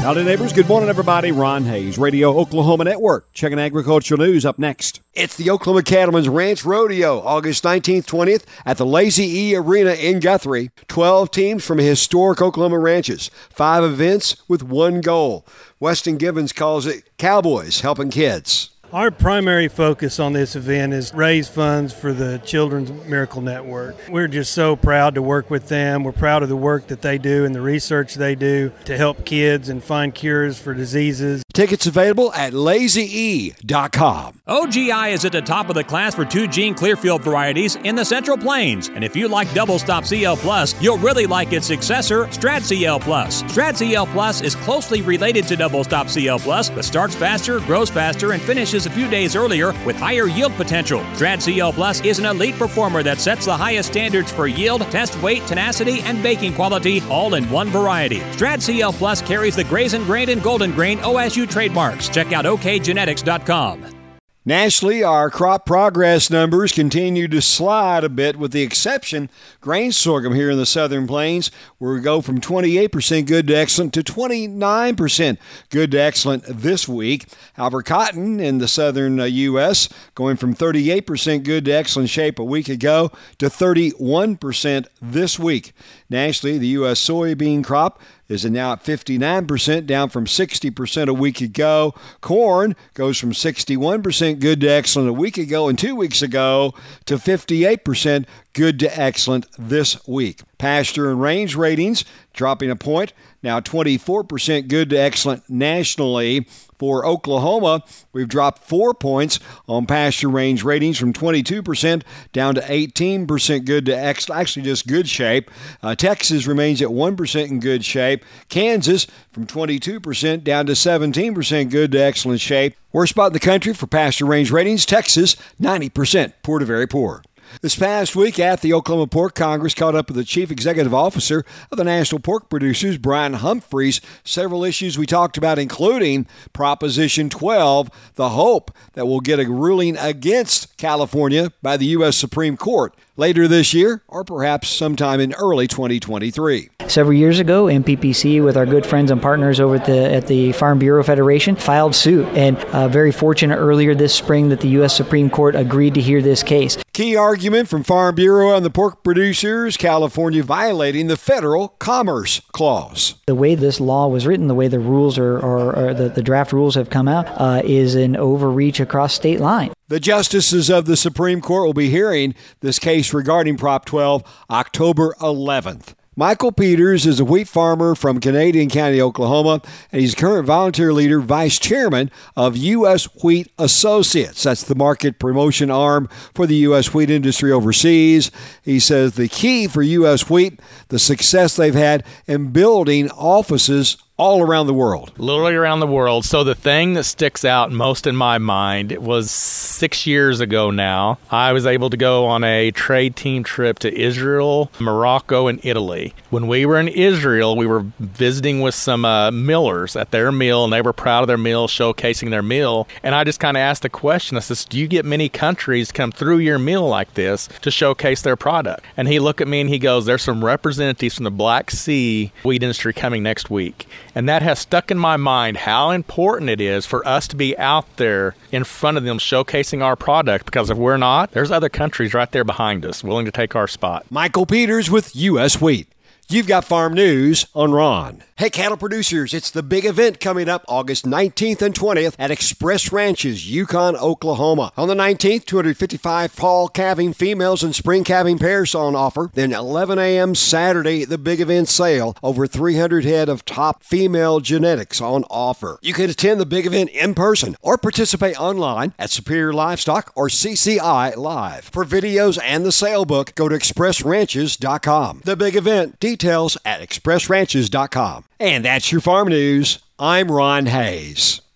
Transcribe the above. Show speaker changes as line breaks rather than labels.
Howdy, neighbors. Good morning, everybody. Ron Hays, Radio Oklahoma Network. Checking agricultural news up next. It's the Oklahoma Cattlemen's Ranch Rodeo, August 19th, 20th, at the Lazy E Arena in Guthrie. 12 teams from historic Oklahoma ranches. Five events with one goal. Weston Givens calls it Cowboys Helping Kids.
Our primary focus on this event is raise funds for the Children's Miracle Network. We're just so proud to work with them. We're proud of the work that they do and the research they do to help kids and find cures for diseases.
Tickets available at lazye.com.
OGI is at the top of the class for two gene Clearfield varieties in the Central Plains. And if you like Double Stop CL Plus, you'll really like its successor, Strad CL Plus. Strad CL Plus is closely related to Double Stop CL Plus, but starts faster, grows faster, and finishes a few days earlier with higher yield potential. Strad CL Plus is an elite performer that sets the highest standards for yield, test weight, tenacity, and baking quality all in one variety. Strad CL Plus carries the Grazing Grain and Golden Grain OSU trademarks. Check out okgenetics.com.
Nationally, our crop progress numbers continue to slide a bit, with the exception grain sorghum here in the southern plains, where we go from 28% good to excellent to 29% good to excellent this week. However, cotton in the southern uh, U.S. going from 38% good to excellent shape a week ago to 31% this week. Nationally, the U.S. soybean crop is now at 59%, down from 60% a week ago. Corn goes from 61% good to excellent a week ago and two weeks ago to 58% good to excellent this week. Pasture and range ratings dropping a point, now 24% good to excellent nationally. For Oklahoma, we've dropped four points on pasture range ratings from 22% down to 18% good to ex- actually just good shape. Uh, Texas remains at 1% in good shape. Kansas from 22% down to 17% good to excellent shape. Worst spot in the country for pasture range ratings, Texas 90% poor to very poor. This past week at the Oklahoma Pork Congress caught up with the Chief Executive Officer of the National Pork Producers, Bryan Humphreys. Several issues we talked about, including Proposition 12, the hope that we'll get a ruling against California by the U.S. Supreme Court later this year or perhaps sometime in early 2023.
Several years ago, NPPC, with our good friends and partners over at the, at the Farm Bureau Federation, filed suit. And uh, very fortunate earlier this spring that the U.S. Supreme Court agreed to hear this case.
Key argument from Farm Bureau and the pork producers California violating the federal Commerce Clause.
The way this law was written, the way the rules are, or, or the, the draft rules have come out, uh, is an overreach across state line.
The justices of the Supreme Court will be hearing this case regarding Prop 12 October 11th. Michael Peters is a wheat farmer from Canadian County, Oklahoma, and he's current volunteer leader, vice chairman of U.S. Wheat Associates. That's the market promotion arm for the U.S. wheat industry overseas. He says the key for U.S. wheat, the success they've had in building offices all around the world.
Literally around the world. So the thing that sticks out most in my mind was six years ago now. I was able to go on a trade team trip to Israel, Morocco, and Italy. When we were in Israel, we were visiting with some uh, millers at their mill, and they were proud of their mill, showcasing their mill. And I just kind of asked the question I says, Do you get many countries come through your mill like this to showcase their product? And he looked at me and he goes, There's some representatives from the Black Sea wheat industry coming next week. And that has stuck in my mind how important it is for us to be out there in front of them showcasing our product because if we're not, there's other countries right there behind us willing to take our spot.
Michael Peters with U.S. Wheat. You've got farm news on Ron. Hey, cattle producers, it's the big event coming up August 19th and 20th at Express Ranches, Yukon, Oklahoma. On the 19th, 255 fall calving females and spring calving pairs on offer. Then 11 a.m. Saturday, the big event sale. Over 300 head of top female genetics on offer. You can attend the big event in person or participate online at Superior Livestock or CCI Live. For videos and the sale book, go to expressranches.com. The big event, details at expressranches.com. And that's your farm news. I'm Ron Hays.